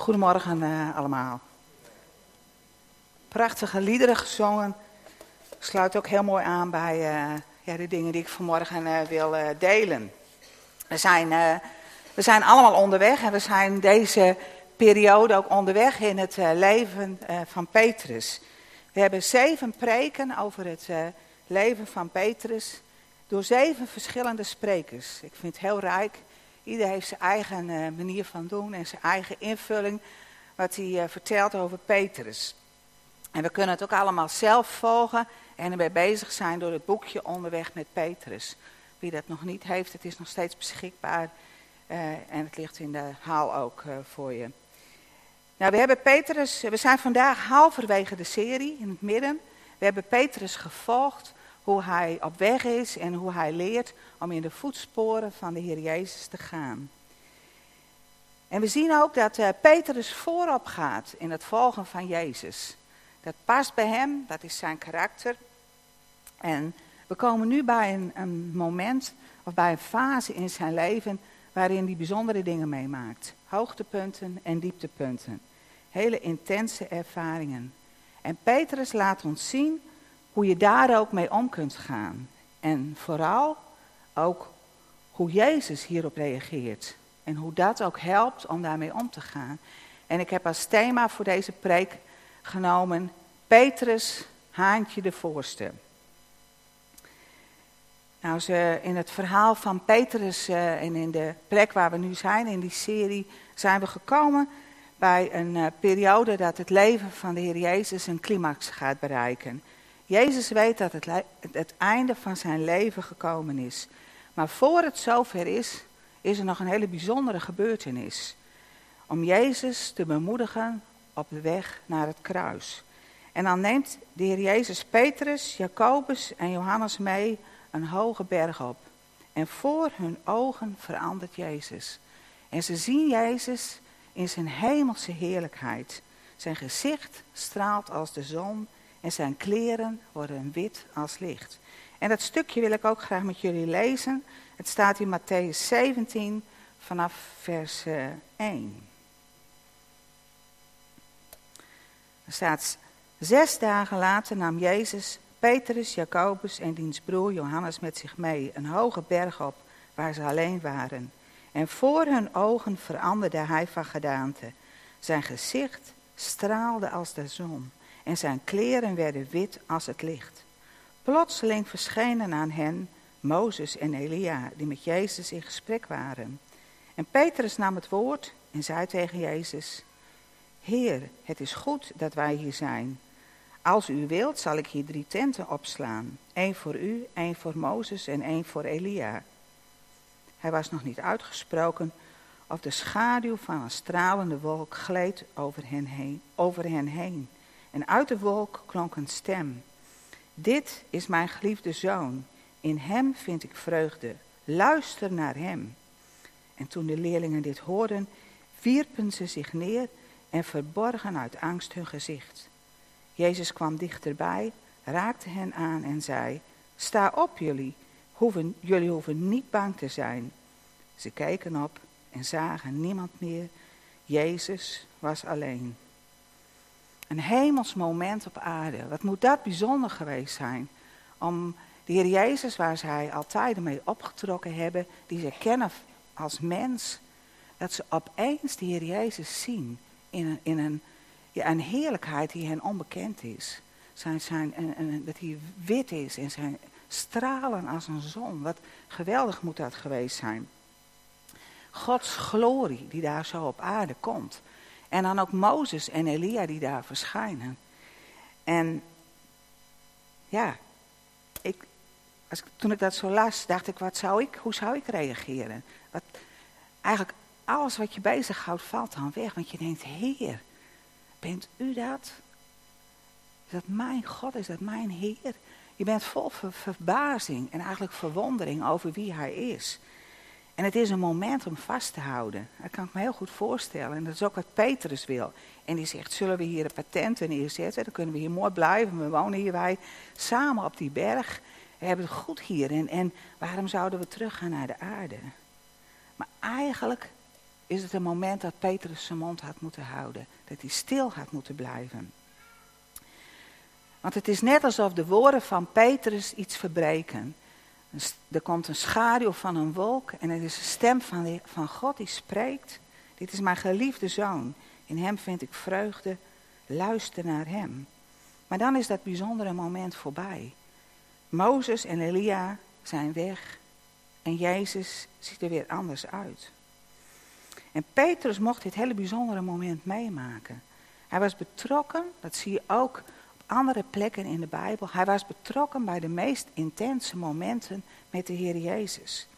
Goedemorgen uh, allemaal. Prachtige liederen gezongen. Sluit ook heel mooi aan bij uh, ja, de dingen die ik vanmorgen uh, wil delen. We zijn, we zijn allemaal onderweg en we zijn deze periode ook onderweg in het leven van Petrus. We hebben zeven preken over het leven van Petrus door zeven verschillende sprekers. Ik vind het heel rijk. Ieder heeft zijn eigen uh, manier van doen en zijn eigen invulling wat hij uh, vertelt over Petrus. En we kunnen het ook allemaal zelf volgen en erbij bezig zijn door het boekje Onderweg met Petrus. Wie dat nog niet heeft, het is nog steeds beschikbaar uh, en het ligt in de haal ook voor je. Nou, we hebben Petrus, we zijn vandaag halverwege de serie in het midden. We hebben Petrus gevolgd hoe hij op weg is en hoe hij leert om in de voetsporen van de Heer Jezus te gaan. En we zien ook dat uh, Petrus voorop gaat in het volgen van Jezus. Dat past bij hem, dat is zijn karakter. En we komen nu bij een, een moment of bij een fase in zijn leven waarin hij bijzondere dingen meemaakt. Hoogtepunten en dieptepunten. Hele intense ervaringen. En Petrus laat ons zien hoe je daar ook mee om kunt gaan. En vooral ook hoe Jezus hierop reageert. En hoe dat ook helpt om daarmee om te gaan. En ik heb als thema voor deze preek genomen Petrus, haantje de voorste. Nou, ze, in het verhaal van Petrus uh, en in de plek waar we nu zijn, in die serie, zijn we gekomen bij een uh, periode dat het leven van de Heer Jezus een climax gaat bereiken. Jezus weet dat het, het einde van zijn leven gekomen is. Maar voor het zover is, is er nog een hele bijzondere gebeurtenis. Om Jezus te bemoedigen op de weg naar het kruis. En dan neemt de Heer Jezus Petrus, Jacobus en Johannes mee een hoge berg op. En voor hun ogen verandert Jezus. En ze zien Jezus in zijn hemelse heerlijkheid. Zijn gezicht straalt als de zon en zijn kleren worden wit als licht. En dat stukje wil ik ook graag met jullie lezen. Het staat in Matthäus 17 vanaf vers 1. Eh, er staat, zes dagen later nam Jezus Petrus, Jacobus en diens broer Johannes met zich mee een hoge berg op waar ze alleen waren. En voor hun ogen veranderde hij van gedaante. Zijn gezicht straalde als de zon en zijn kleren werden wit als het licht. Plotseling verschenen aan hen Mozes en Elia, die met Jezus in gesprek waren. En Petrus nam het woord en zei tegen Jezus: Heer, het is goed dat wij hier zijn. Als u wilt, zal ik hier drie tenten opslaan: één voor u, één voor Mozes en één voor Elia. Hij was nog niet uitgesproken of de schaduw van een stralende wolk gleed over hen heen. Over hen heen. En uit de wolk klonk een stem. Dit is mijn geliefde zoon. In hem vind ik vreugde. Luister naar hem. En toen de leerlingen dit hoorden, wierpen ze zich neer en verborgen uit angst hun gezicht. Jezus kwam dichterbij, raakte hen aan en zei: Sta op, jullie. Hoeven, jullie hoeven niet bang te zijn. Ze keken op en zagen niemand meer. Jezus was alleen. Een hemels moment op aarde. Wat moet dat bijzonder geweest zijn? Om de Heer Jezus, waar zij altijd mee opgetrokken hebben, die ze kennen als mens, dat ze opeens de Heer Jezus zien in een, in een, ja, een heerlijkheid die hen onbekend is. Zijn, zijn, en, dat hij wit is en zijn stralen als een zon. Wat geweldig moet dat geweest zijn. Gods glorie die daar zo op aarde komt. En dan ook Mozes en Elia die daar verschijnen. En ja, ik, als, toen ik dat zo las, dacht ik, wat zou ik, hoe zou ik reageren? Wat, eigenlijk alles wat je bezighoudt valt dan weg. Want je denkt, Heer, bent u dat? Is dat mijn God? Is dat mijn Heer? Je bent vol verbazing en eigenlijk verwondering over wie Hij is. En het is een moment om vast te houden. Dat kan ik me heel goed voorstellen. En dat is ook wat Petrus wil. En die zegt, zullen we hier een patent neerzetten? Dan kunnen we hier mooi blijven. We wonen hier wij samen op die berg. We hebben het goed hier. En, en waarom zouden we teruggaan naar de aarde? Maar eigenlijk is het een moment dat Petrus zijn mond had moeten houden. Dat hij stil had moeten blijven. Want het is net alsof de woorden van Petrus iets verbreken. Er komt een schaduw van een wolk en het is de stem van, van God die spreekt. Dit is mijn geliefde zoon. In hem vind ik vreugde. Luister naar hem. Maar dan is dat bijzondere moment voorbij. Mozes en Elia zijn weg en Jezus ziet er weer anders uit. En Petrus mocht dit hele bijzondere moment meemaken. Hij was betrokken, dat zie je ook andere plekken in de Bijbel. Hij was betrokken bij de meest intense momenten met de Heer Jezus.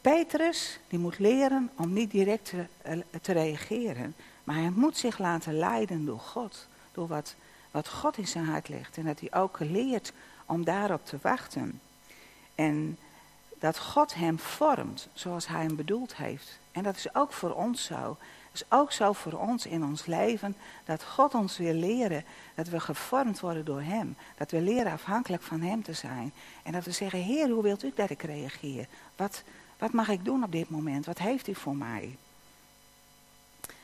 Petrus die moet leren om niet direct te, eh, te reageren, maar hij moet zich laten leiden door God, door wat, wat God in zijn hart legt. En dat hij ook leert om daarop te wachten. En dat God hem vormt zoals hij hem bedoeld heeft. En dat is ook voor ons zo. Is ook zo voor ons in ons leven dat God ons wil leren dat we gevormd worden door Hem. Dat we leren afhankelijk van Hem te zijn. En dat we zeggen, Heer, hoe wilt u dat ik reageer? Wat, wat mag ik doen op dit moment? Wat heeft u voor mij?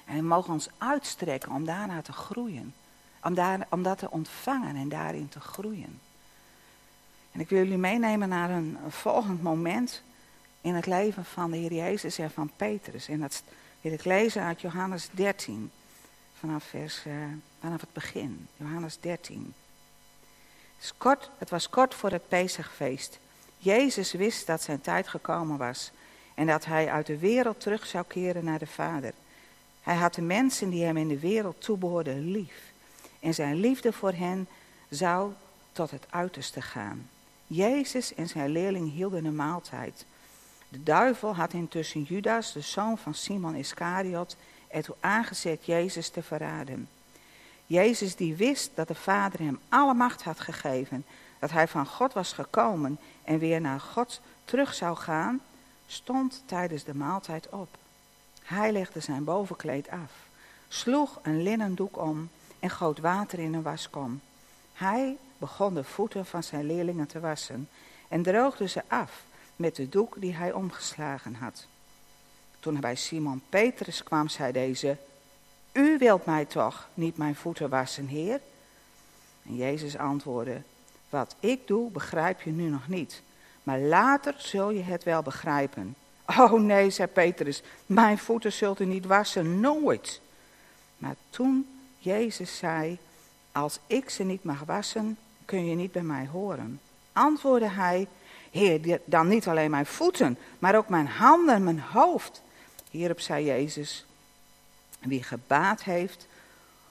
En we mogen ons uitstrekken om daarna te groeien. Om, daar, om dat te ontvangen en daarin te groeien. En ik wil jullie meenemen naar een, volgend moment in het leven van de Heer Jezus en van Petrus. En dat wil ik lezen uit Johannes 13, vanaf, vers, uh, vanaf het begin. Johannes 13. Het, kort, het was kort voor het Pesachfeest. Jezus wist dat zijn tijd gekomen was en dat hij uit de wereld terug zou keren naar de Vader. Hij had de mensen die hem in de wereld toebehoorden lief. En zijn liefde voor hen zou tot het uiterste gaan. Jezus en zijn leerling hielden een maaltijd. De duivel had intussen Judas, de zoon van Simon Iscariot, ertoe aangezet Jezus te verraden. Jezus die wist dat de Vader hem alle macht had gegeven, dat hij van God was gekomen en weer naar God terug zou gaan, stond tijdens de maaltijd op. Hij legde zijn bovenkleed af, sloeg een linnen doek om en goot water in een waskom. Hij begon de voeten van zijn leerlingen te wassen en droogde ze af met de doek die hij omgeslagen had. Toen hij bij Simon Petrus kwam, zei deze, U wilt mij toch niet mijn voeten wassen, Heer? En Jezus antwoordde, Wat ik doe, begrijp je nu nog niet, maar later zul je het wel begrijpen. Oh nee, zei Petrus, mijn voeten zult u niet wassen, nooit. Maar toen Jezus zei, als ik ze niet mag wassen, kun je niet bij mij horen. Antwoordde hij, Heer, dan niet alleen mijn voeten, maar ook mijn handen en mijn hoofd. Hierop zei Jezus, wie gebaat heeft,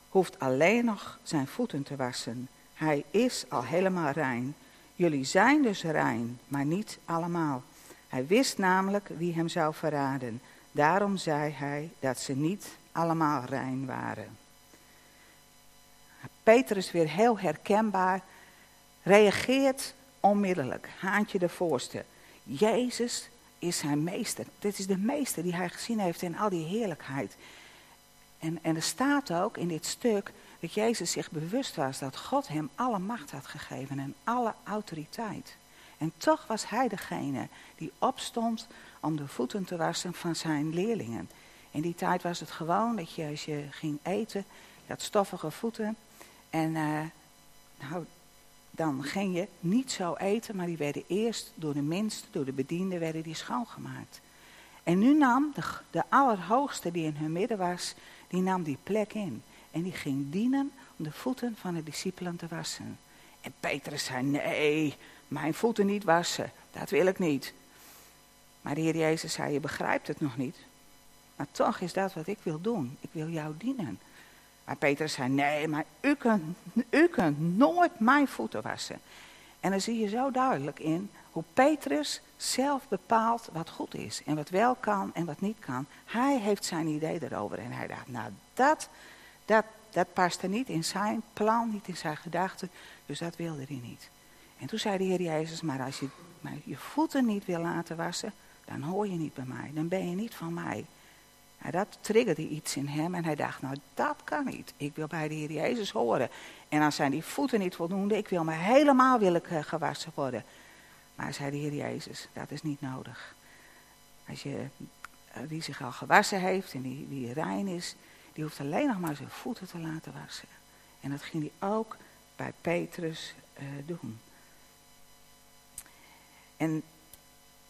hoeft alleen nog zijn voeten te wassen. Hij is al helemaal rein. Jullie zijn dus rein, maar niet allemaal. Hij wist namelijk wie hem zou verraden. Daarom zei hij dat ze niet allemaal rein waren. Petrus weer heel herkenbaar, reageert onmiddellijk, haantje de voorste. Jezus is zijn meester. Dit is de meester die hij gezien heeft in al die heerlijkheid. En, en er staat ook in dit stuk dat Jezus zich bewust was dat God hem alle macht had gegeven en alle autoriteit. En toch was hij degene die opstond om de voeten te wassen van zijn leerlingen. In die tijd was het gewoon dat je als je ging eten, je had stoffige voeten. En uh, nou, dan ging je niet zo eten, maar die werden eerst door de minsten, door de bedienden, werden die schoongemaakt. En nu nam de, de allerhoogste die in hun midden was, die nam die plek in. En die ging dienen om de voeten van de discipelen te wassen. En Petrus zei, nee, mijn voeten niet wassen, dat wil ik niet. Maar de Heer Jezus zei, je begrijpt het nog niet. Maar toch is dat wat ik wil doen. Ik wil jou dienen. Maar Petrus zei, nee, maar u kunt, u kunt nooit mijn voeten wassen. En dan zie je zo duidelijk in hoe Petrus zelf bepaalt wat goed is. En wat wel kan en wat niet kan. Hij heeft zijn idee erover. En hij dacht, nou dat, dat, dat paste niet in zijn plan, niet in zijn gedachten. Dus dat wilde hij niet. En toen zei de Heer Jezus, maar als je je voeten niet wil laten wassen, dan hoor je niet bij mij. Dan ben je niet van mij. Nou, dat triggerde iets in hem en hij dacht, nou dat kan niet. Ik wil bij de Heer Jezus horen. En dan zijn die voeten niet voldoende, ik wil me helemaal wil ik, uh, gewassen worden. Maar zei de Heer Jezus, dat is niet nodig. Als je die zich al gewassen heeft en die, die rein is, die hoeft alleen nog maar zijn voeten te laten wassen. En dat ging hij ook bij Petrus uh, doen. En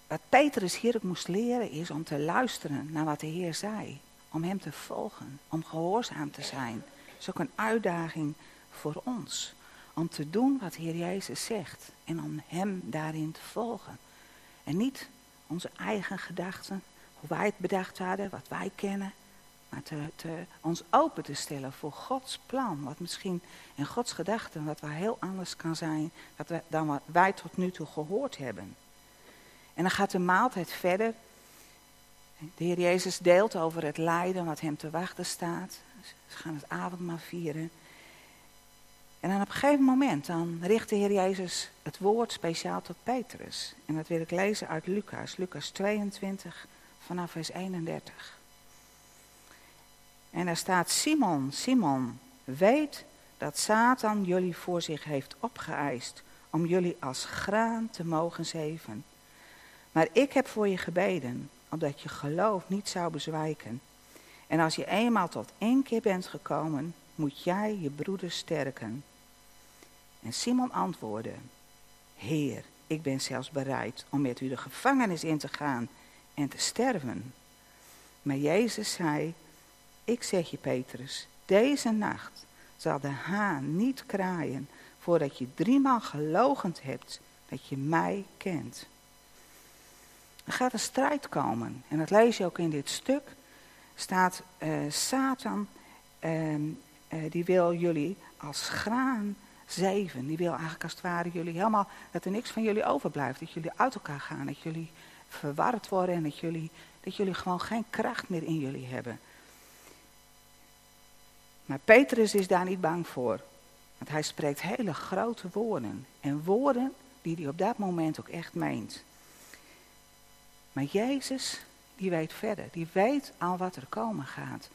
wat Petrus hier ook moest leren is om te luisteren naar wat de Heer zei. Om hem te volgen, om gehoorzaam te zijn. Dat is ook een uitdaging voor ons. Om te doen wat Heer Jezus zegt. En om hem daarin te volgen. En niet onze eigen gedachten, hoe wij het bedacht hadden, wat wij kennen. Maar te, te, ons open te stellen voor Gods plan. Wat misschien in Gods gedachten wat wel heel anders kan zijn dan wat wij tot nu toe gehoord hebben. En dan gaat de maaltijd verder. De Heer Jezus deelt over het lijden wat hem te wachten staat. Ze gaan het avondmaal vieren. En dan op een gegeven moment dan richt de Heer Jezus het woord speciaal tot Petrus. En dat wil ik lezen uit Lucas, Lucas 22 vanaf vers 31. En daar staat Simon, Simon, weet dat Satan jullie voor zich heeft opgeëist om jullie als graan te mogen zeven. Maar ik heb voor je gebeden, omdat je geloof niet zou bezwijken. En als je eenmaal tot één keer bent gekomen, moet jij je broeder sterken. En Simon antwoordde, Heer, ik ben zelfs bereid om met u de gevangenis in te gaan en te sterven. Maar Jezus zei, ik zeg je Petrus, deze nacht zal de haan niet kraaien voordat je driemaal gelogend hebt dat je mij kent. Er gaat een strijd komen. En dat lees je ook in dit stuk. Staat uh, Satan, uh, uh, die wil jullie als graan zeven. Die wil eigenlijk als het ware jullie helemaal, dat er niks van jullie overblijft. Dat jullie uit elkaar gaan, dat jullie verward worden en dat jullie, dat jullie gewoon geen kracht meer in jullie hebben. Maar Petrus is daar niet bang voor. Want hij spreekt hele grote woorden. En woorden die hij op dat moment ook echt meent. Maar Jezus, die weet verder. Die weet al wat er komen gaat.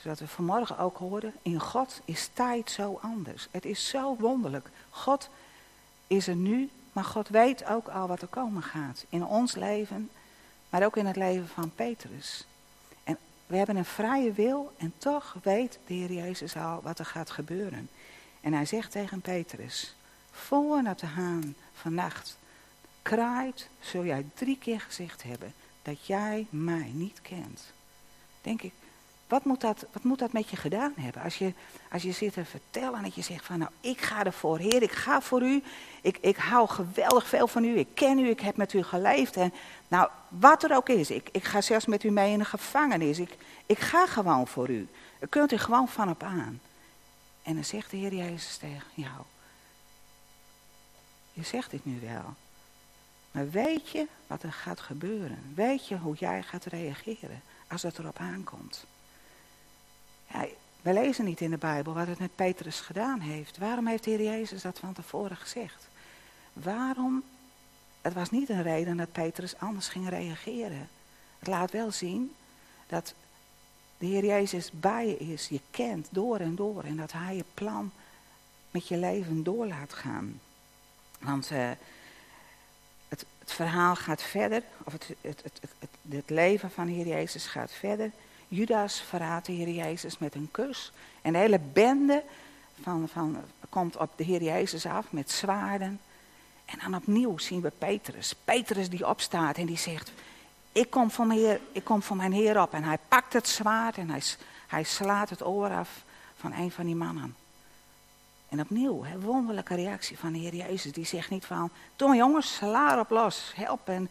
Zodat we vanmorgen ook hoorden, in God is tijd zo anders. Het is zo wonderlijk. God is er nu, maar God weet ook al wat er komen gaat. In ons leven, maar ook in het leven van Petrus. En we hebben een vrije wil en toch weet de Heer Jezus al wat er gaat gebeuren. En hij zegt tegen Petrus, voordat de haan vannacht kraait, zul jij drie keer gezegd hebben dat jij mij niet kent. Denk ik, wat moet dat, wat moet dat met je gedaan hebben? Als je, als je zit te vertellen en dat je zegt van nou ik ga ervoor, Heer, ik ga voor u. Ik, ik hou geweldig veel van u, ik ken u, ik heb met u geleefd. En nou, wat er ook is, ik, ik ga zelfs met u mee in de gevangenis. Ik, ik ga gewoon voor u. Daar kunt u gewoon van op aan. En dan zegt de Heer Jezus tegen jou. Je zegt dit nu wel. Maar weet je wat er gaat gebeuren? Weet je hoe jij gaat reageren als het erop aankomt? We lezen niet in de Bijbel wat het met Petrus gedaan heeft. Waarom heeft de Heer Jezus dat van tevoren gezegd? Waarom? Het was niet een reden dat Petrus anders ging reageren. Het laat wel zien dat de Heer Jezus bij je is, je kent door en door en dat Hij je plan met je leven door laat gaan. Want uh, het, het, verhaal gaat verder, of het, het, het, leven van Heer Jezus gaat verder. Judas verraadt de Heer Jezus met een kus. En de hele bende van, van, komt op de Heer Jezus af met zwaarden. En dan opnieuw zien we Petrus. Petrus die opstaat en die zegt, ik kom voor mijn Heer, ik kom voor mijn Heer op. En hij pakt het zwaard en hij, hij slaat het oor af van een van die mannen. En opnieuw, wonderlijke reactie van de Heer Jezus. Die zegt niet van, doe jongens, sla op los, help en,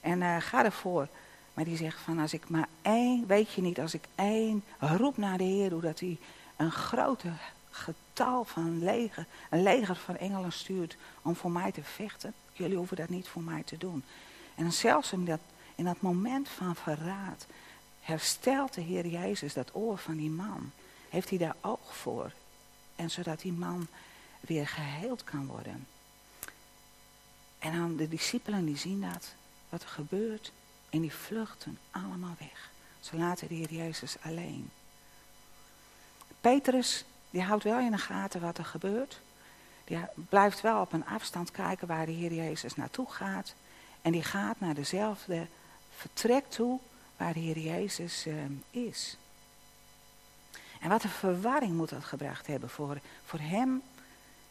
en uh, ga ervoor. Maar die zegt van, als ik maar één, weet je niet, als ik één roep naar de Heer, hoe dat hij een grote getal van leger, een leger van engelen stuurt om voor mij te vechten. Jullie hoeven dat niet voor mij te doen. En zelfs in dat, in dat moment van verraad herstelt de Heer Jezus dat oor van die man. Heeft hij daar oog voor. En zodat die man weer geheeld kan worden. En dan de discipelen die zien dat, wat er gebeurt. En die vluchten allemaal weg. Ze laten de Heer Jezus alleen. Petrus, die houdt wel in de gaten wat er gebeurt. Die blijft wel op een afstand kijken waar de Heer Jezus naartoe gaat. En die gaat naar dezelfde vertrek toe waar de Heer Jezus uh, is. En wat een verwarring moet dat gebracht hebben voor, voor hem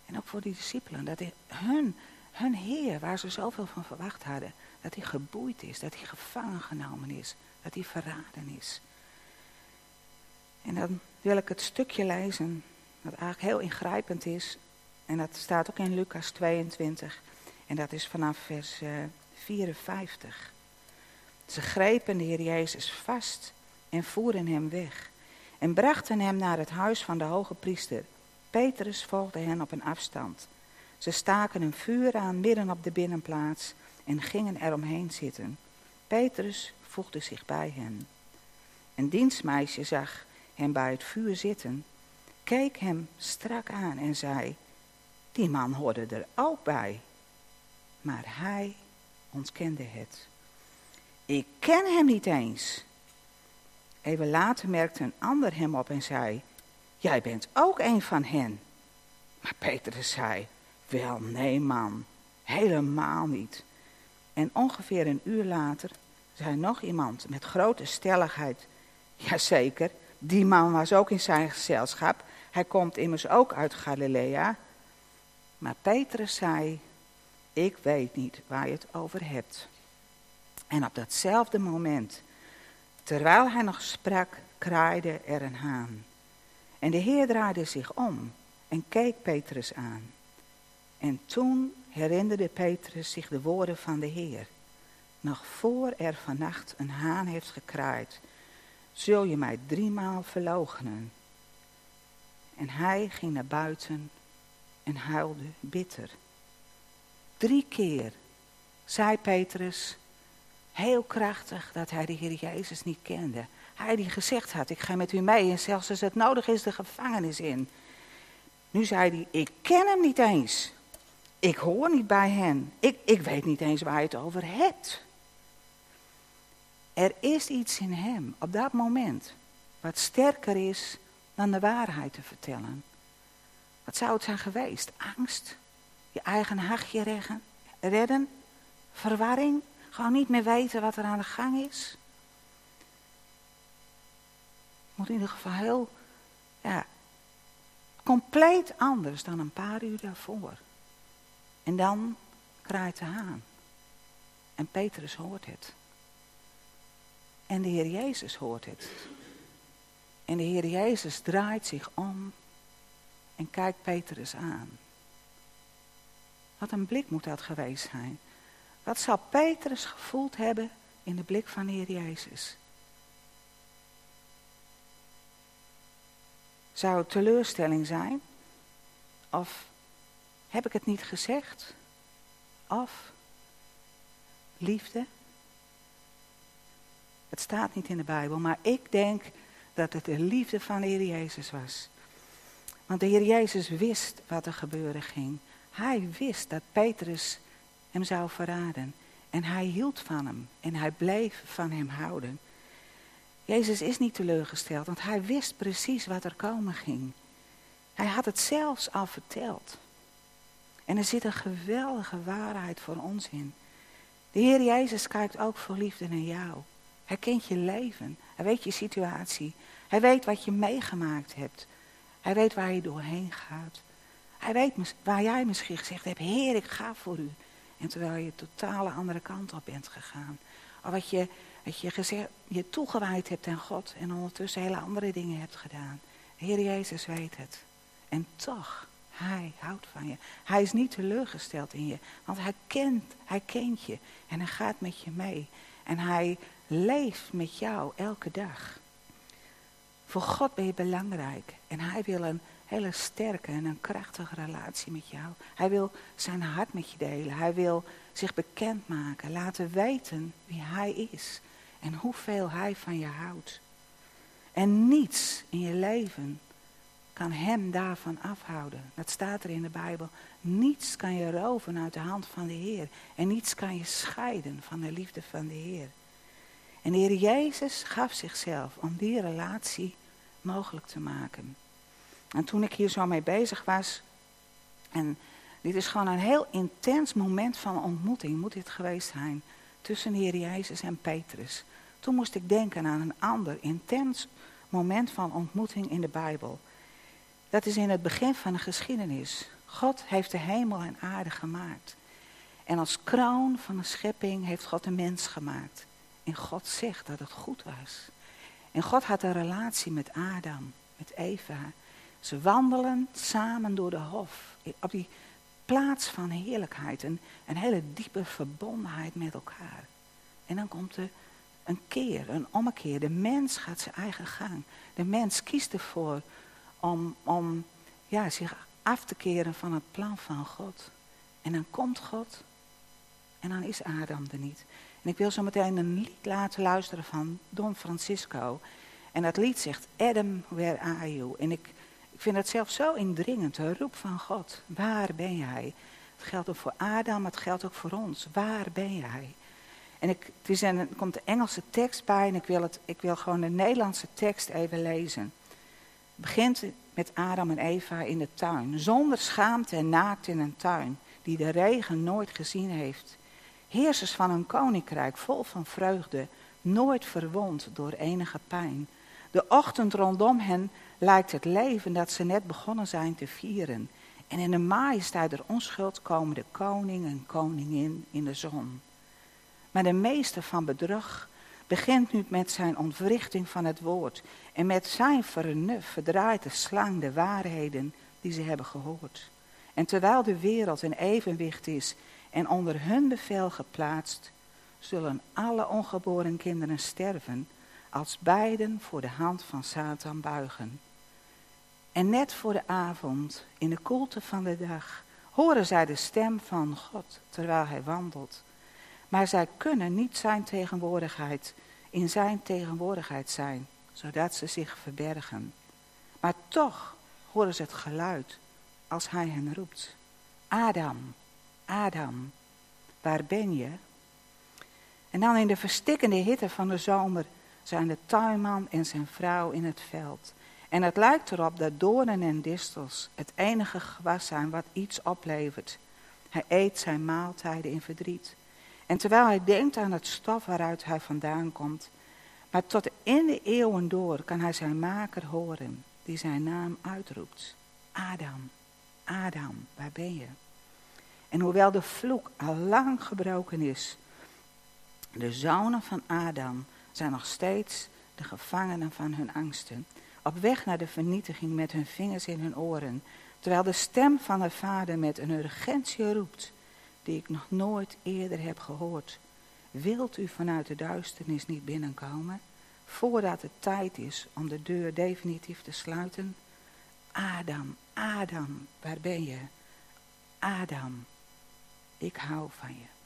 en ook voor die discipelen. Dat hun, hun Heer, waar ze zoveel van verwacht hadden, dat hij geboeid is, dat hij gevangen genomen is, dat hij verraden is. En dan wil ik het stukje lezen, dat eigenlijk heel ingrijpend is. En dat staat ook in Lucas 22. En dat is vanaf vers 54. Eh, ze grepen de Heer Jezus vast en voeren hem weg. En brachten hem naar het huis van de hoge priester. Petrus volgde hen op een afstand. Ze staken een vuur aan midden op de binnenplaats en gingen eromheen zitten. Petrus voegde zich bij hen. Een dienstmeisje zag hem bij het vuur zitten, keek hem strak aan en zei: Die man hoorde er ook bij. Maar hij ontkende het. Ik ken hem niet eens. Even later merkte een ander hem op en zei: Jij bent ook een van hen. Maar Petrus zei: Wel, nee, man, helemaal niet. En ongeveer een uur later zei nog iemand met grote stelligheid: Jazeker, die man was ook in zijn gezelschap. Hij komt immers ook uit Galilea. Maar Petrus zei: Ik weet niet waar je het over hebt. En op datzelfde moment, terwijl hij nog sprak, kraaide er een haan. En de Heer draaide zich om en keek Petrus aan. En toen herinnerde Petrus zich de woorden van de Heer. Nog voor er vannacht een haan heeft gekraaid, zul je mij driemaal verloochenen. En hij ging naar buiten en huilde bitter. Drie keer zei Petrus, heel krachtig, dat hij de Heer Jezus niet kende. Hij die gezegd had, ik ga met u mee en zelfs als het nodig is de gevangenis in. Nu zei hij, ik ken hem niet eens. Ik hoor niet bij hen. Ik, ik weet niet eens waar je het over hebt. Er is iets in hem op dat moment wat sterker is dan de waarheid te vertellen. Wat zou het zijn geweest? Angst? Je eigen hachje redden? Verwarring? Gewoon niet meer weten wat er aan de gang is? Moet in ieder geval heel, ja, compleet anders dan een paar uur daarvoor. En dan kraait de haan. En Petrus hoort het. En de Heer Jezus hoort het. En de Heer Jezus draait zich om en kijkt Petrus aan. Wat een blik moet dat geweest zijn. Wat zal Petrus gevoeld hebben in de blik van de Heer Jezus? Zou het teleurstelling zijn? Of heb ik het niet gezegd? Of liefde? Het staat niet in de Bijbel, maar ik denk dat het de liefde van de Heer Jezus was. Want de Heer Jezus wist wat er gebeuren ging. Hij wist dat Petrus hem zou verraden. En hij hield van hem en hij bleef van hem houden. Jezus is niet teleurgesteld, want hij wist precies wat er komen ging. Hij had het zelfs al verteld. En er zit een geweldige waarheid voor ons in. De Heer Jezus kijkt ook voor liefde naar jou. Hij kent je leven. Hij weet je situatie. Hij weet wat je meegemaakt hebt. Hij weet waar je doorheen gaat. Hij weet waar jij misschien gezegd hebt, Heer, ik ga voor u. En terwijl je totale andere kant op bent gegaan. Of wat je, wat je, gezegd, je toegewijd hebt aan God en ondertussen hele andere dingen hebt gedaan. Heer Jezus weet het. En toch, Hij houdt van je. Hij is niet teleurgesteld in je. Want Hij kent, Hij kent je. En Hij gaat met je mee. En Hij leeft met jou elke dag. Voor God ben je belangrijk. En Hij wil een hele sterke en een krachtige relatie met jou. Hij wil zijn hart met je delen. Hij wil zich bekendmaken, laten weten wie Hij is en hoeveel Hij van je houdt. En niets in je leven kan Hem daarvan afhouden. Dat staat er in de Bijbel. Niets kan je roven uit de hand van de Heer. En niets kan je scheiden van de liefde van de Heer. En de Heer Jezus gaf zichzelf om die relatie mogelijk te maken. En toen ik hier zo mee bezig was, en dit is gewoon een heel intens moment van ontmoeting, moet dit geweest zijn, tussen de Heer Jezus en Petrus. Toen moest ik denken aan een ander intens moment van ontmoeting in de Bijbel. Dat is in het begin van de geschiedenis. God heeft de hemel en aarde gemaakt. En als kroon van de schepping heeft God de mens gemaakt. En God zegt dat het goed was. En God had een relatie met Adam, met Eva. Ze wandelen samen door de hof. Op die plaats van heerlijkheid. Een, een hele diepe verbondenheid met elkaar. En dan komt er een keer, een ommekeer. De mens gaat zijn eigen gang. De mens kiest ervoor om, om ja, zich af te keren van het plan van God. En dan komt God en dan is Adam er niet. En ik wil zo meteen een lied laten luisteren van Don Francisco. En dat lied zegt, Adam, where are you? En ik, ik vind het zelf zo indringend, een roep van God. Waar ben jij? Het geldt ook voor Adam, maar het geldt ook voor ons. Waar ben jij? En ik, er komt de Engelse tekst bij en ik wil, het, ik wil gewoon de Nederlandse tekst even lezen. Het begint met Adam en Eva in de tuin. Zonder schaamte en naakt in een tuin die de regen nooit gezien heeft. Heersers van een koninkrijk vol van vreugde, nooit verwond door enige pijn. De ochtend rondom hen lijkt het leven dat ze net begonnen zijn te vieren. En in de majesteit der onschuld komen de koning en koningin in de zon. Maar de meester van bedrog begint nu met zijn ontwrichting van het woord. En met zijn vernuf verdraait de slang de waarheden die ze hebben gehoord. En terwijl de wereld in evenwicht is en onder hun bevel geplaatst, zullen alle ongeboren kinderen sterven, als beiden voor de hand van Satan buigen. En net voor de avond, in de koelte van de dag, horen zij de stem van God terwijl hij wandelt. Maar zij kunnen niet zijn tegenwoordigheid, in zijn tegenwoordigheid zijn, zodat ze zich verbergen. Maar toch horen ze het geluid als hij hen roept. Adam, Adam, waar ben je? En dan in de verstikkende hitte van de zomer zijn de tuinman en zijn vrouw in het veld. En het lijkt erop dat doornen en distels het enige gewas zijn wat iets oplevert. Hij eet zijn maaltijden in verdriet. En terwijl hij denkt aan het stof waaruit hij vandaan komt, maar tot in de eeuwen door kan hij zijn maker horen, die zijn naam uitroept. Adam, Adam, waar ben je? En hoewel de vloek al lang gebroken is, de zonen van Adam zijn nog steeds de gevangenen van hun angsten, op weg naar de vernietiging met hun vingers in hun oren, terwijl de stem van de vader met een urgentie roept, die ik nog nooit eerder heb gehoord. Wilt u vanuit de duisternis niet binnenkomen, voordat het tijd is om de deur definitief te sluiten? Adam, Adam, waar ben je? Adam, ik hou van je.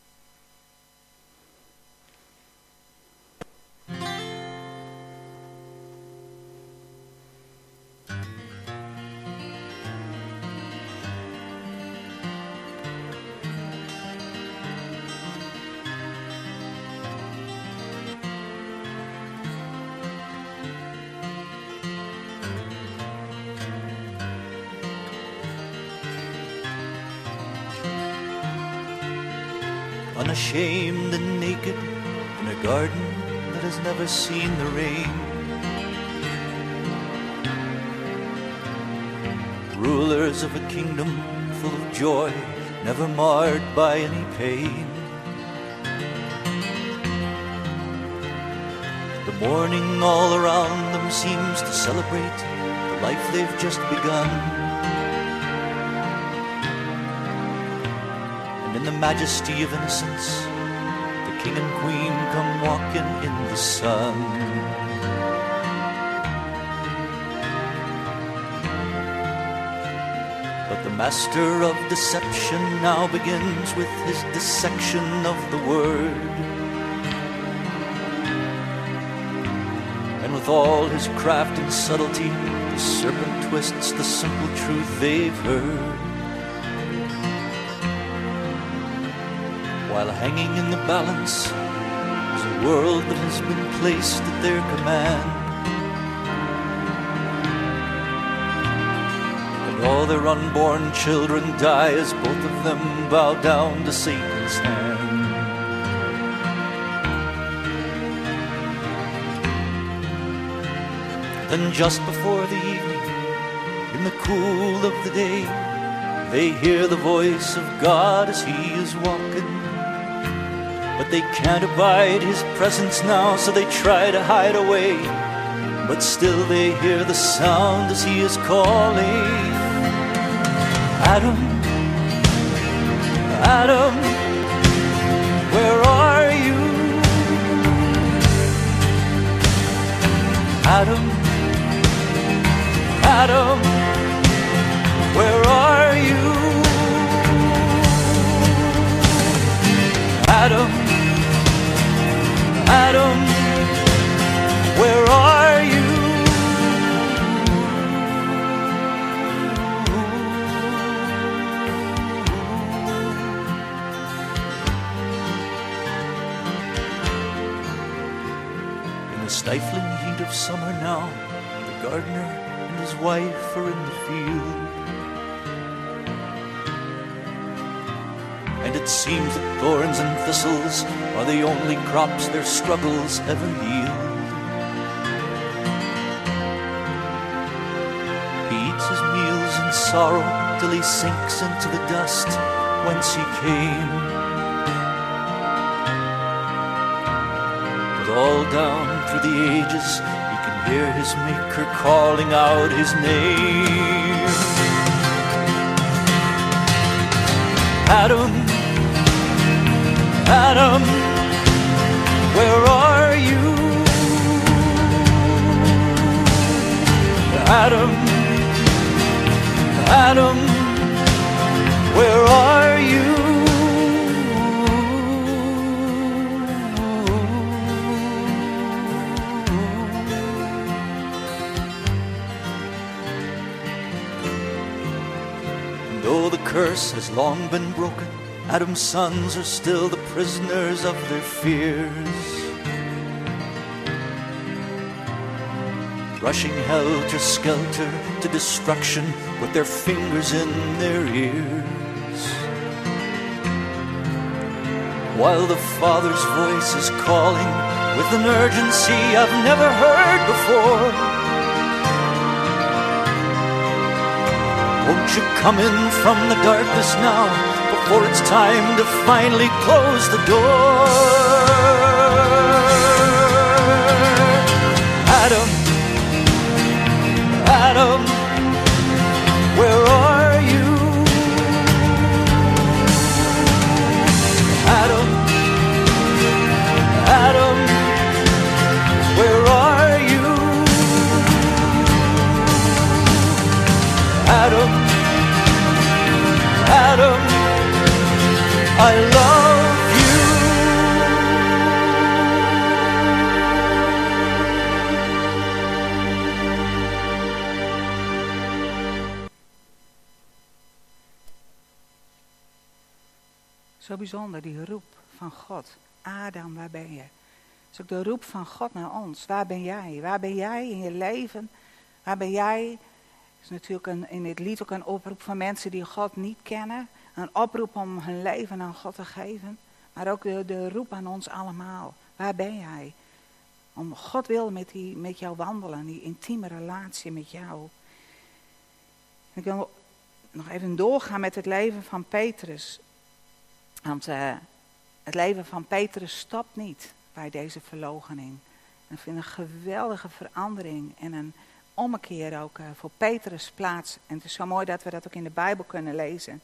Unashamed and naked in a garden that has never seen the rain. Rulers of a kingdom full of joy, never marred by any pain. The morning all around them seems to celebrate the life they've just begun. The majesty of innocence, the king and queen come walking in the sun. But the master of deception now begins with his dissection of the word. And with all his craft and subtlety, the serpent twists the simple truth they've heard. While hanging in the balance is a world that has been placed at their command. And all their unborn children die as both of them bow down to Satan's hand. Then just before the evening, in the cool of the day, they hear the voice of God as he is walking. But they can't abide his presence now, so they try to hide away. But still they hear the sound as he is calling. Adam, Adam, where are you? Adam, Adam, where are you? Adam, of summer now, the gardener and his wife are in the field. And it seems that thorns and thistles are the only crops their struggles ever yield. He eats his meals in sorrow till he sinks into the dust whence he came. Down through the ages, he can hear his Maker calling out his name. Adam, Adam, where are you? Adam, Adam, where are you? Curse has long been broken, Adam's sons are still the prisoners of their fears. Rushing helter skelter to destruction with their fingers in their ears. While the Father's voice is calling with an urgency I've never heard before. Won't you come in from the darkness now before it's time to finally close the door? Zo bijzonder, die roep van God. Adam, waar ben je? Het is ook de roep van God naar ons. Waar ben jij? Waar ben jij in je leven? Waar ben jij? Is natuurlijk een, in dit lied ook een oproep van mensen die God niet kennen. Een oproep om hun leven aan God te geven. Maar ook de, roep aan ons allemaal. Waar ben jij? Om God wil met, die, met jou wandelen, die intieme relatie met jou. Ik wil nog even doorgaan met het leven van Petrus. Want eh, het leven van Petrus stopt niet bij deze verloochening. Ik vind een geweldige verandering en een ommekeer ook eh, voor Petrus plaats. En het is zo mooi dat we dat ook in de Bijbel kunnen lezen.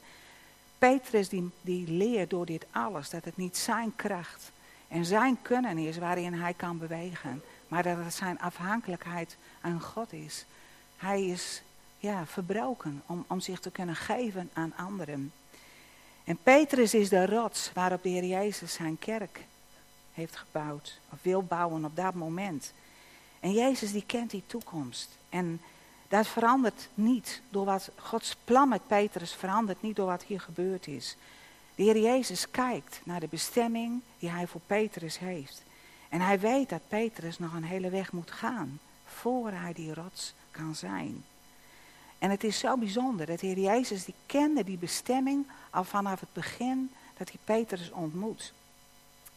Petrus die, die leert door dit alles dat het niet zijn kracht en zijn kunnen is waarin hij kan bewegen. Maar dat het zijn afhankelijkheid aan God is. Hij is ja, verbroken om, om zich te kunnen geven aan anderen. En Petrus is de rots waarop de Heer Jezus zijn kerk heeft gebouwd. Of wil bouwen op dat moment. En Jezus die kent die toekomst. En dat verandert niet door wat Gods plan met Petrus verandert niet door wat hier gebeurd is. De Heer Jezus kijkt naar de bestemming die hij voor Petrus heeft. En hij weet dat Petrus nog een hele weg moet gaan voor hij die rots kan zijn. En het is zo bijzonder dat de Heer Jezus die kende die bestemming al vanaf het begin dat hij Petrus ontmoet.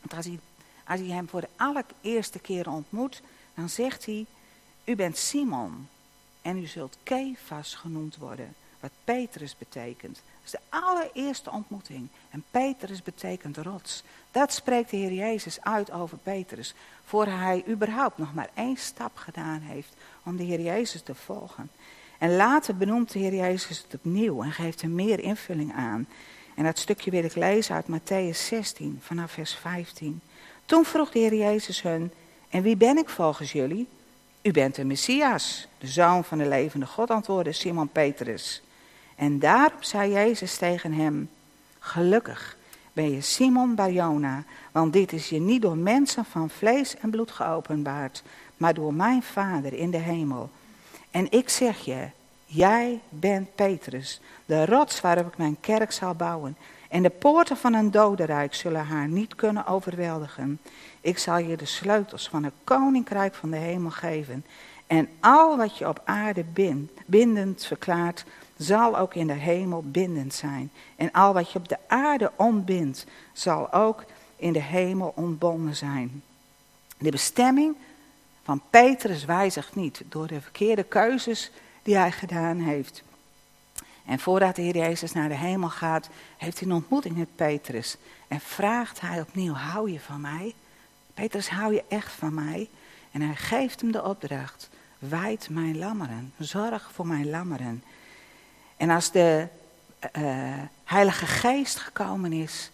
Want als hij, als hij hem voor de allereerste keer ontmoet, dan zegt hij, U bent Simon en u zult Kefas genoemd worden, wat Petrus betekent. Dat is de allereerste ontmoeting. En Petrus betekent rots. Dat spreekt de Heer Jezus uit over Petrus. Voor hij überhaupt nog maar één stap gedaan heeft om de Heer Jezus te volgen. En later benoemt de Heer Jezus het opnieuw en geeft er meer invulling aan. En dat stukje wil ik lezen uit Matthäus 16, vanaf vers 15. Toen vroeg de Heer Jezus hun, en wie ben ik volgens jullie? U bent de Messias, de zoon van de levende God, antwoordde Simon Petrus. En daarop zei Jezus tegen hem, gelukkig ben je Simon Barjona, want dit is je niet door mensen van vlees en bloed geopenbaard, maar door mijn Vader in de hemel. En ik zeg je, jij bent Petrus, de rots waarop ik mijn kerk zal bouwen. En de poorten van een dodenrijk zullen haar niet kunnen overweldigen. Ik zal je de sleutels van het koninkrijk van de hemel geven. En al wat je op aarde bindend verklaart, zal ook in de hemel bindend zijn. En al wat je op de aarde ontbindt, zal ook in de hemel ontbonden zijn. De bestemming van Petrus wijzigt niet door de verkeerde keuzes die hij gedaan heeft. En voordat de Heer Jezus naar de hemel gaat, heeft hij een ontmoeting met Petrus. En vraagt hij opnieuw, hou je van mij? Petrus, hou je echt van mij? En hij geeft hem de opdracht, wijd mijn lammeren, zorg voor mijn lammeren. En als de uh, Heilige Geest gekomen is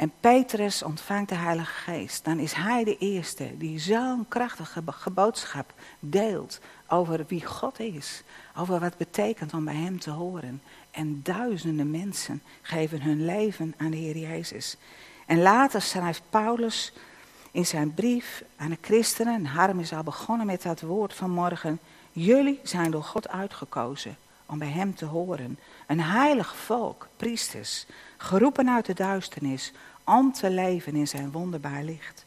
en Petrus ontvangt de Heilige Geest, dan is hij de eerste die zo'n krachtige boodschap deelt over wie God is, over wat het betekent om bij Hem te horen. En duizenden mensen geven hun leven aan de Heer Jezus. En later schrijft Paulus in zijn brief aan de christenen, en Harm is al begonnen met dat woord van morgen, jullie zijn door God uitgekozen om bij Hem te horen. Een heilig volk, priesters, geroepen uit de duisternis, om te leven in zijn wonderbaar licht.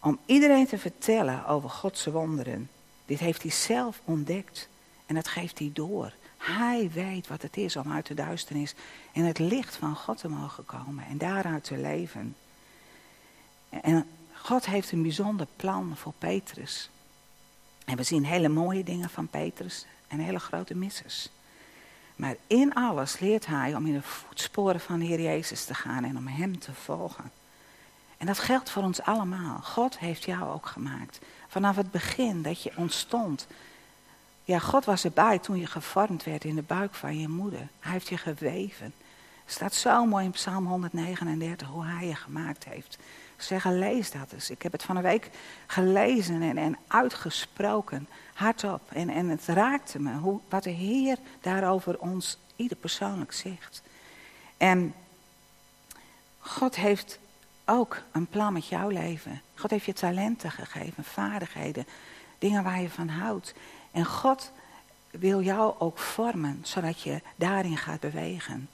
Om iedereen te vertellen over Gods wonderen. Dit heeft hij zelf ontdekt en dat geeft hij door. Hij weet wat het is om uit de duisternis in het licht van God te mogen komen en daaruit te leven. En God heeft een bijzonder plan voor Petrus. En we zien hele mooie dingen van Petrus en hele grote missers. Maar in alles leert hij om in de voetsporen van de Heer Jezus te gaan en om Hem te volgen. En dat geldt voor ons allemaal. God heeft jou ook gemaakt. Vanaf het begin dat je ontstond. Ja, God was erbij toen je gevormd werd in de buik van je moeder. Hij heeft je geweven. Het staat zo mooi in Psalm 139 hoe hij je gemaakt heeft. Zeggen, lees dat eens. Ik heb het van een week gelezen en, en uitgesproken, hardop. En, en het raakte me, hoe, wat de Heer daarover ons, ieder persoonlijk zegt. En God heeft ook een plan met jouw leven. God heeft je talenten gegeven, vaardigheden, dingen waar je van houdt. En God wil jou ook vormen, zodat je daarin gaat bewegen.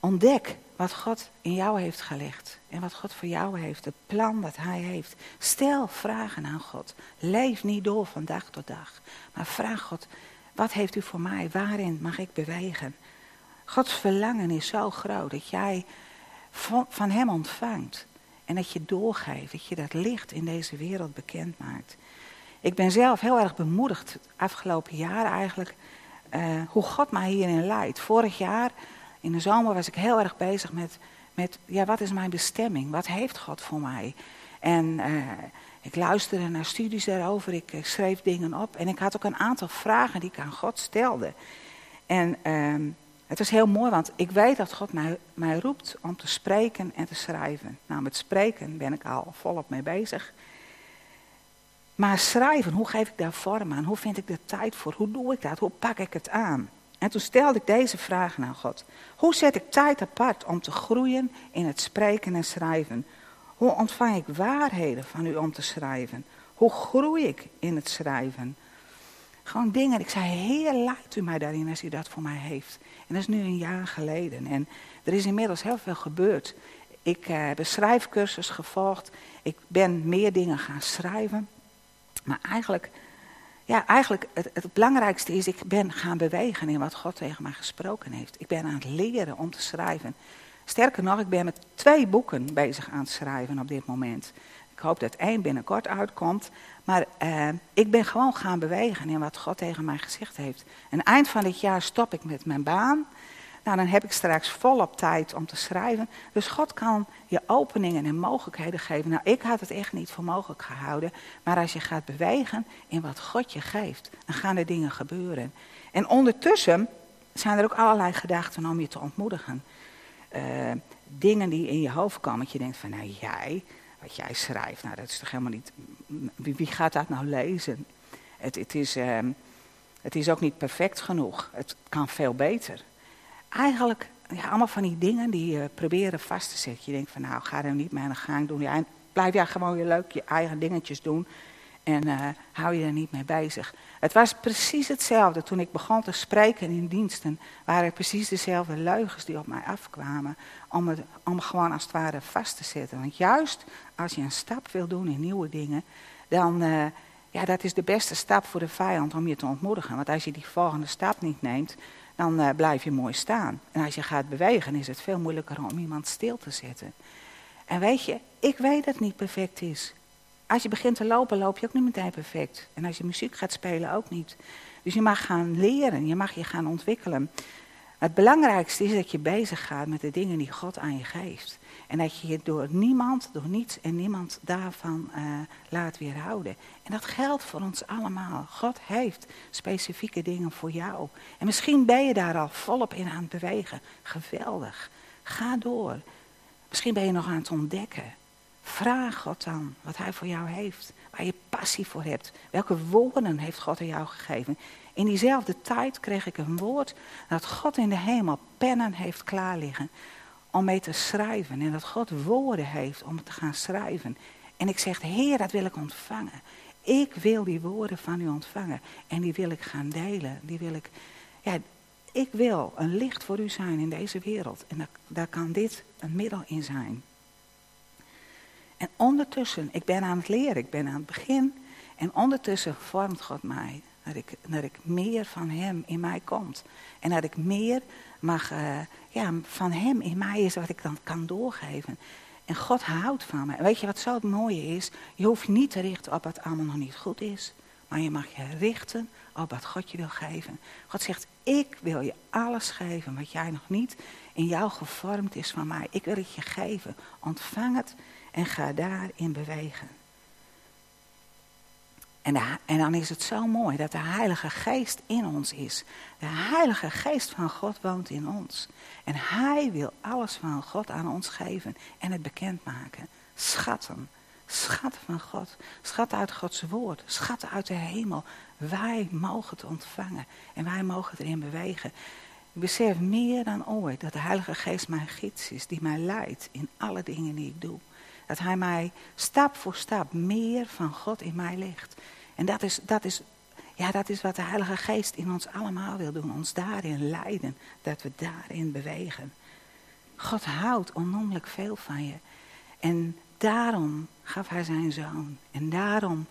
Ontdek wat God in jou heeft gelegd en wat God voor jou heeft, het plan dat Hij heeft. Stel vragen aan God. Leef niet door van dag tot dag, maar vraag God, wat heeft u voor mij? Waarin mag ik bewegen? Gods verlangen is zo groot dat jij van, Hem ontvangt en dat je doorgeeft, dat je dat licht in deze wereld bekend maakt. Ik ben zelf heel erg bemoedigd, het afgelopen jaar eigenlijk, uh, hoe God mij hierin leidt. Vorig jaar in de zomer was ik heel erg bezig met, met ja, wat is mijn bestemming? Wat heeft God voor mij? En uh, ik luisterde naar studies daarover, ik, schreef dingen op. En ik had ook een aantal vragen die ik aan God stelde. En uh, het was heel mooi, want ik weet dat God mij, mij roept om te spreken en te schrijven. Nou, met spreken ben ik al volop mee bezig. Maar schrijven, hoe geef ik daar vorm aan? Hoe vind ik de tijd voor? Hoe doe ik dat? Hoe pak ik het aan? En toen stelde ik deze vraag aan God. Hoe zet ik tijd apart om te groeien in het spreken en schrijven? Hoe ontvang ik waarheden van u om te schrijven? Hoe groei ik in het schrijven? Gewoon dingen. Ik zei, Heer, leidt u mij daarin als u dat voor mij heeft. En dat is nu een jaar geleden. En er is inmiddels heel veel gebeurd. Ik uh, heb een schrijfcursus gevolgd. Ik ben meer dingen gaan schrijven. Maar eigenlijk ja, eigenlijk het, het, belangrijkste is, ik ben gaan bewegen in wat God tegen mij gesproken heeft. Ik ben aan het leren om te schrijven. Sterker nog, ik ben met twee boeken bezig aan het schrijven op dit moment. Ik hoop dat één binnenkort uitkomt. Maar uh, ik ben gewoon gaan bewegen in wat God tegen mij gezegd heeft. En eind van dit jaar stop ik met mijn baan. Nou, dan heb ik straks volop tijd om te schrijven. Dus God kan je openingen en mogelijkheden geven. Nou, ik had het echt niet voor mogelijk gehouden. Maar als je gaat bewegen in wat God je geeft, dan gaan er dingen gebeuren. En ondertussen zijn er ook allerlei gedachten om je te ontmoedigen. Uh, dingen die in je hoofd komen, dat je denkt van, nou jij, wat jij schrijft, nou dat is toch helemaal niet, wie, gaat dat nou lezen? Het, het, is, uh, het is ook niet perfect genoeg, het kan veel beter eigenlijk ja, allemaal van die dingen die je proberen vast te zetten. Je denkt van nou, ga er niet mee aan de gang doen. Ja, blijf ja gewoon je leuk je eigen dingetjes doen. En uh, hou je er niet mee bezig. Het was precies hetzelfde toen ik begon te spreken in diensten. Waren precies dezelfde leugens die op mij afkwamen. Om het om gewoon als het ware vast te zetten. Want juist als je een stap wil doen in nieuwe dingen. Dan, uh, ja, dat is de beste stap voor de vijand om je te ontmoedigen. Want als je die volgende stap niet neemt, dan uh, blijf je mooi staan. En als je gaat bewegen, is het veel moeilijker om iemand stil te zetten. En weet je, ik weet dat het niet perfect is. Als je begint te lopen, loop je ook niet meteen perfect. En als je muziek gaat spelen, ook niet. Dus je mag gaan leren, je mag je gaan ontwikkelen. Het belangrijkste is dat je bezig gaat met de dingen die God aan je geeft. En dat je je door niemand, door niets en niemand daarvan uh, laat weerhouden. En dat geldt voor ons allemaal. God heeft specifieke dingen voor jou. En misschien ben je daar al volop in aan het bewegen. Geweldig. Ga door. Misschien ben je nog aan het ontdekken. Vraag God dan wat hij voor jou heeft. Waar je passie voor hebt. Welke woorden heeft God aan jou gegeven? In diezelfde tijd kreeg ik een woord dat God in de hemel pennen heeft klaar liggen om mee te schrijven. En dat God woorden heeft om te gaan schrijven. En ik zeg, Heer, dat wil ik ontvangen. Ik wil die woorden van u ontvangen. En die wil ik gaan delen. Die wil ik, ja, ik wil een licht voor u zijn in deze wereld. En daar, daar kan dit een middel in zijn. En ondertussen, ik ben aan het leren, ik ben aan het begin. En ondertussen vormt God mij. Dat ik, dat ik meer van Hem in mij komt. En dat ik meer mag, uh, ja, van Hem in mij is wat ik dan kan doorgeven. En God houdt van me. Weet je wat zo het mooie is? Je hoeft niet te richten op wat allemaal nog niet goed is. Maar je mag je richten op wat God je wil geven. God zegt, ik wil je alles geven wat jij nog niet in jou gevormd is van mij. Ik wil het je geven. Ontvang het en ga daarin bewegen. En, en, dan is het zo mooi dat de Heilige Geest in ons is. De Heilige Geest van God woont in ons. En Hij wil alles van God aan ons geven en het bekendmaken. Schatten. Schatten van God. Schatten uit Gods woord. Schatten uit de hemel. Wij mogen het ontvangen. En wij mogen erin bewegen. Ik besef meer dan ooit dat de Heilige Geest mijn gids is. Die mij leidt in alle dingen die ik doe. Dat Hij mij stap voor stap meer van God in mij legt. En dat is, dat is, ja, dat is wat de Heilige Geest in ons allemaal wil doen. Ons daarin leiden, dat we daarin bewegen. God houdt onnoemelijk veel van je. En daarom gaf hij zijn zoon. En daarom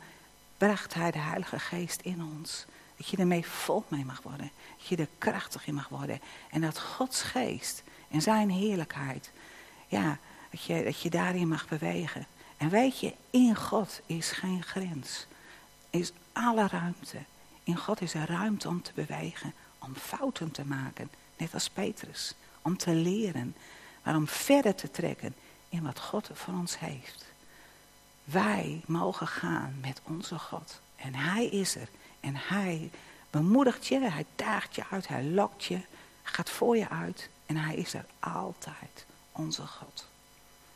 bracht hij de Heilige Geest in ons. Dat je ermee vol mee mag worden. Dat je er krachtig in mag worden. En dat Gods geest en zijn heerlijkheid, ja, dat je, dat je daarin mag bewegen. En weet je, in God is geen grens is alle ruimte. In God is er ruimte om te bewegen, om fouten te maken, net als Petrus. Om te leren, maar om verder te trekken in wat God voor ons heeft. Wij mogen gaan met onze God. En Hij is er. En Hij bemoedigt je, Hij daagt je uit, Hij lokt je, gaat voor je uit. En Hij is er altijd, onze God.